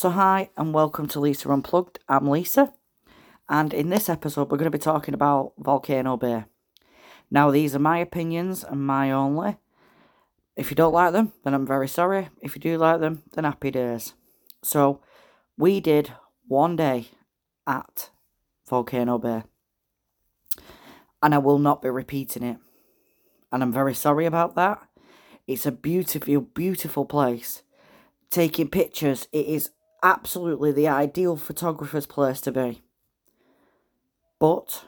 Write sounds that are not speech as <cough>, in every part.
So, hi and welcome to Lisa Unplugged. I'm Lisa, and in this episode, we're going to be talking about Volcano Bay. Now, these are my opinions and my only. If you don't like them, then I'm very sorry. If you do like them, then happy days. So, we did one day at Volcano Bay, and I will not be repeating it. And I'm very sorry about that. It's a beautiful, beautiful place. Taking pictures, it is absolutely the ideal photographer's place to be. But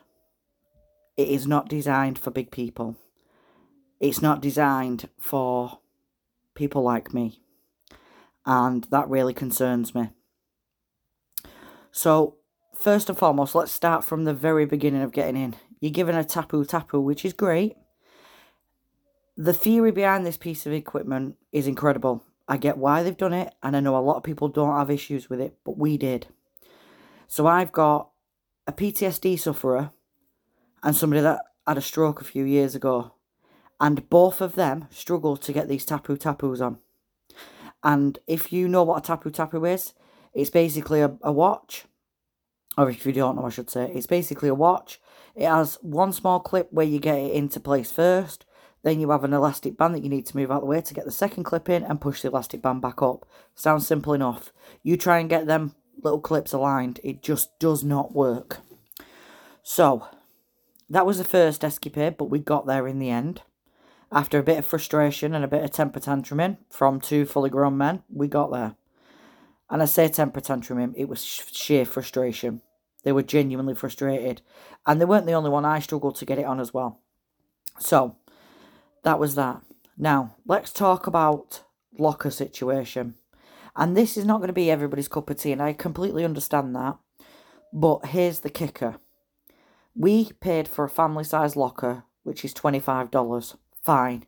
it is not designed for big people. It's not designed for people like me. And that really concerns me. So, first and foremost, let's start from the very beginning of getting in. You're given a tapu tapu, which is great. The theory behind this piece of equipment is incredible. I get why they've done it, and I know a lot of people don't have issues with it, but we did. So I've got a PTSD sufferer and somebody that had a stroke a few years ago, and both of them struggle to get these tapu tapus on. And if you know what a tapu tapu is, it's basically a, a watch, or if you don't know, I should say, it's basically a watch. It has one small clip where you get it into place first, then you have an elastic band that you need to move out of the way to get the second clip in and push the elastic band back up. Sounds simple enough. You try and get them little clips aligned, it just does not work. So, that was the first escapade, but we got there in the end. After a bit of frustration and a bit of temper tantruming from two fully grown men, we got there. And I say temper tantruming, it was sheer frustration. They were genuinely frustrated. And they weren't the only one, I struggled to get it on as well. So, that was that. Now, let's talk about locker situation. And this is not going to be everybody's cup of tea, and I completely understand that. But here's the kicker we paid for a family size locker, which is $25. Fine.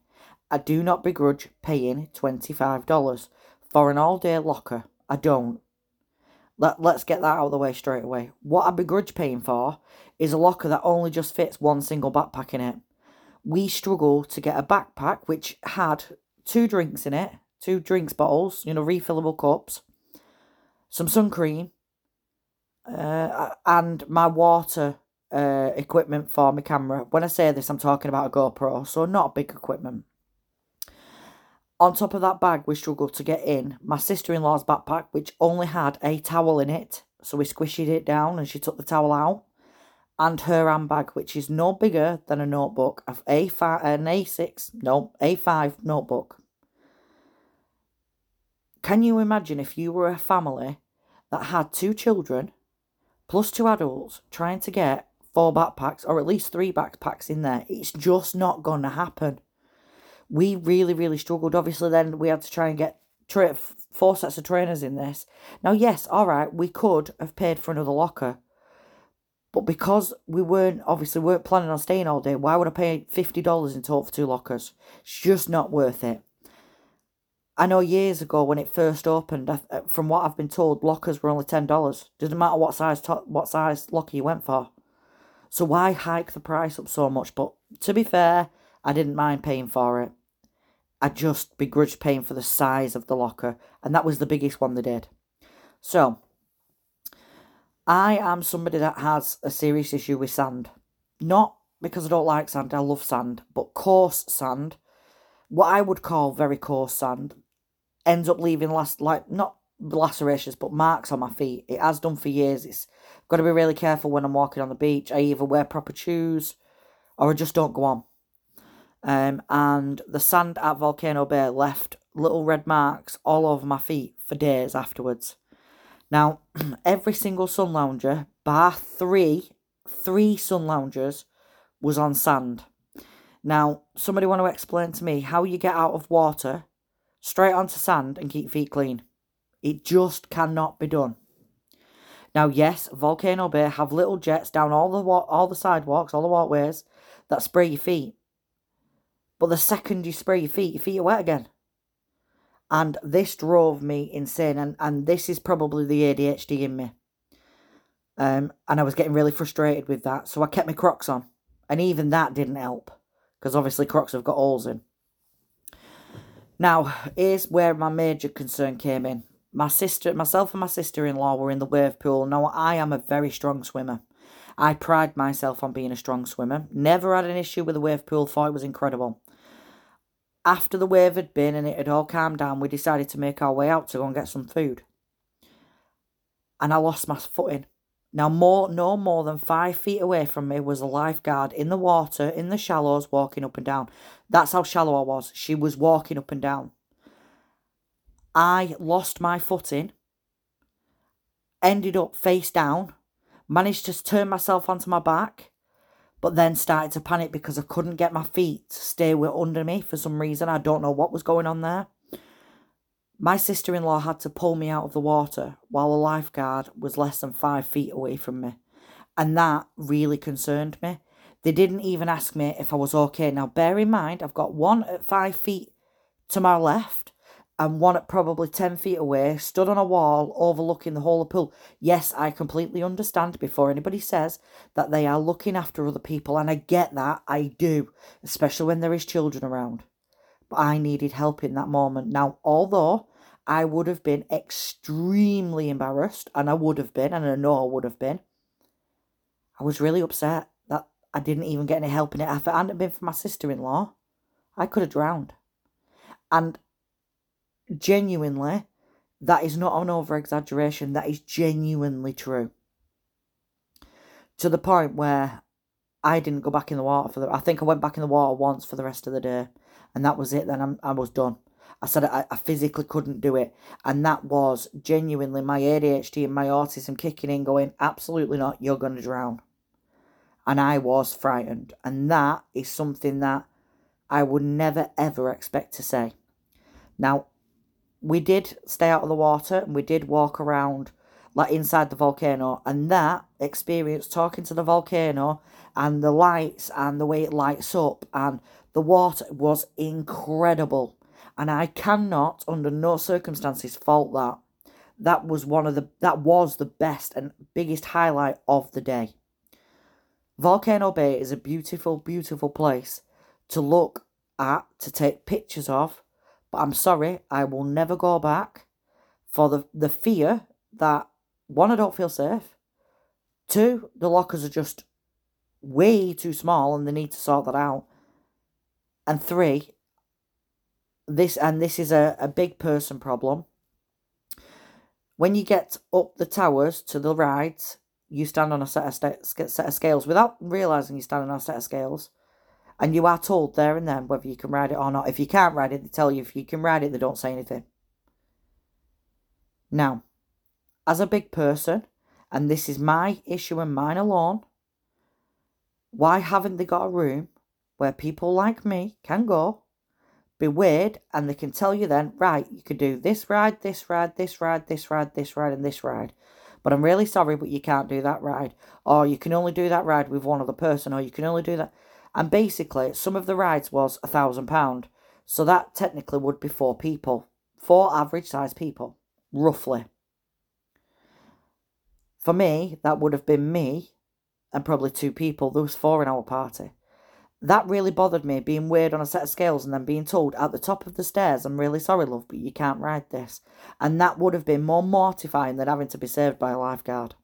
I do not begrudge paying $25 for an all day locker. I don't. Let, let's get that out of the way straight away. What I begrudge paying for is a locker that only just fits one single backpack in it we struggle to get a backpack which had two drinks in it, two drinks bottles, you know, refillable cups, some sun cream, uh, and my water uh, equipment for my camera. When I say this, I'm talking about a GoPro, so not big equipment. On top of that bag, we struggled to get in my sister in law's backpack, which only had a towel in it. So we squished it down and she took the towel out and her handbag, which is no bigger than a notebook of A5, an A6, no, A5 notebook. Can you imagine if you were a family that had two children plus two adults trying to get four backpacks or at least three backpacks in there? It's just not going to happen. We really, really struggled. Obviously, then we had to try and get tra- four sets of trainers in this. Now, yes, all right, we could have paid for another locker but because we weren't obviously weren't planning on staying all day, why would I pay fifty dollars in total for two lockers? It's just not worth it. I know years ago when it first opened, uh, from what I've been told, lockers were only ten dollars. Doesn't matter what size what size locker you went for. So why hike the price up so much? But to be fair, I didn't mind paying for it. I just begrudged paying for the size of the locker, and that was the biggest one they did. So I am somebody that has a serious issue with sand. Not because I don't like sand, I love sand, but coarse sand, what I would call very coarse sand, ends up leaving last like not lacerations but marks on my feet. It has done for years. It's got to be really careful when I'm walking on the beach. I either wear proper shoes or I just don't go on. Um, and the sand at Volcano Bay left little red marks all over my feet for days afterwards. Now, <clears throat> every single sun lounger, bar three, three sun loungers, was on sand. Now, somebody want to explain to me how you get out of water, straight onto sand, and keep feet clean? It just cannot be done. Now, yes, Volcano Bay have little jets down all the wa- all the sidewalks, all the walkways that spray your feet. But the second you spray your feet, your feet are wet again. And this drove me insane. And, and this is probably the ADHD in me. Um, and I was getting really frustrated with that. So I kept my Crocs on. And even that didn't help. Because obviously Crocs have got holes in. Now, here's where my major concern came in. my sister, myself and my sister-in-law were in the wave pool. Now, I am a very strong swimmer. I pride myself on being a strong swimmer. Never had an issue with the wave pool, thought it was incredible. After the wave had been and it had all calmed down, we decided to make our way out to go and get some food. And I lost my footing. Now, more, no more than five feet away from me was a lifeguard in the water, in the shallows, walking up and down. That's how shallow I was. She was walking up and down. I lost my footing, ended up face down, managed to turn myself onto my back, but then started to panic because I couldn't get my feet to stay under me for some reason. I don't know what was going on there. My sister in law had to pull me out of the water while a lifeguard was less than five feet away from me. And that really concerned me. They didn't even ask me if I was okay. Now, bear in mind, I've got one at five feet to my left and one at probably 10 feet away, stood on a wall overlooking the whole of pool. Yes, I completely understand before anybody says that they are looking after other people, and I get that, I do, especially when there is children around. But I needed help in that moment. Now, although I would have been extremely embarrassed, and I would have been, and I know I would have been, I was really upset that I didn't even get any help in it. If it hadn't been for my sister in law, I could have drowned. And genuinely, that is not an over exaggeration, that is genuinely true. To the point where I didn't go back in the water for the. I think I went back in the water once for the rest of the day, and that was it. Then I'm, I was done. I said I, I physically couldn't do it, and that was genuinely my ADHD and my autism kicking in, going absolutely not. You're going to drown, and I was frightened, and that is something that I would never ever expect to say. Now, we did stay out of the water and we did walk around like inside the volcano and that experience talking to the volcano and the lights and the way it lights up and the water was incredible. And i cannot under no circumstances fault that. That was one of the that was the best and biggest highlight of the day. Volcano bay is a beautiful beautiful place to look at to take pictures of but I'm sorry, I will never go back for the, the fear that one, I don't feel safe. Two, the lockers are just way too small and they need to sort that out. And three, this and this is a, a big person problem. When you get up the towers to the rides, you stand on a set of, set of scales without realizing you're standing on a set of scales and you are told there and then whether you can ride it or not. If you can't ride it, they tell you. If you can ride it, they don't say anything. Now, as a big person, and this is my issue and mine alone, why haven't they got a room where people like me can go, be weird, and they can tell you then, right, you can do this ride, this ride, this ride, this ride, this ride, and this ride. But I'm really sorry, but you can't do that ride. Or you can only do that ride with one other person, or you can only do that. And basically, some of the rides was a thousand pound. So that technically would be four people. Four average sized people, roughly. For me, that would have been me and probably two people. There was four in our party. That really bothered me, being weighed on a set of scales and then being told at the top of the stairs, I'm really sorry, love, but you can't ride this. And that would have been more mortifying than having to be saved by a lifeguard.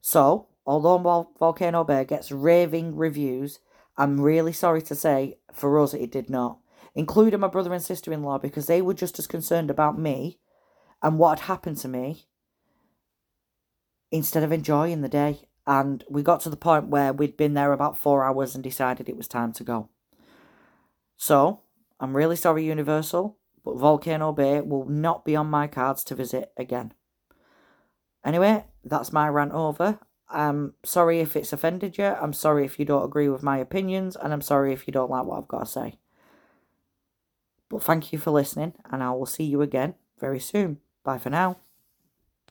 So, although Volcano Bay gets raving reviews, I'm really sorry to say for us it did not, including my brother and sister in law, because they were just as concerned about me and what had happened to me instead of enjoying the day. And we got to the point where we'd been there about four hours and decided it was time to go. So, I'm really sorry, Universal, but Volcano Bay will not be on my cards to visit again. Anyway, that's my rant over. I'm sorry if it's offended you. I'm sorry if you don't agree with my opinions. And I'm sorry if you don't like what I've got to say. But thank you for listening. And I will see you again very soon. Bye for now.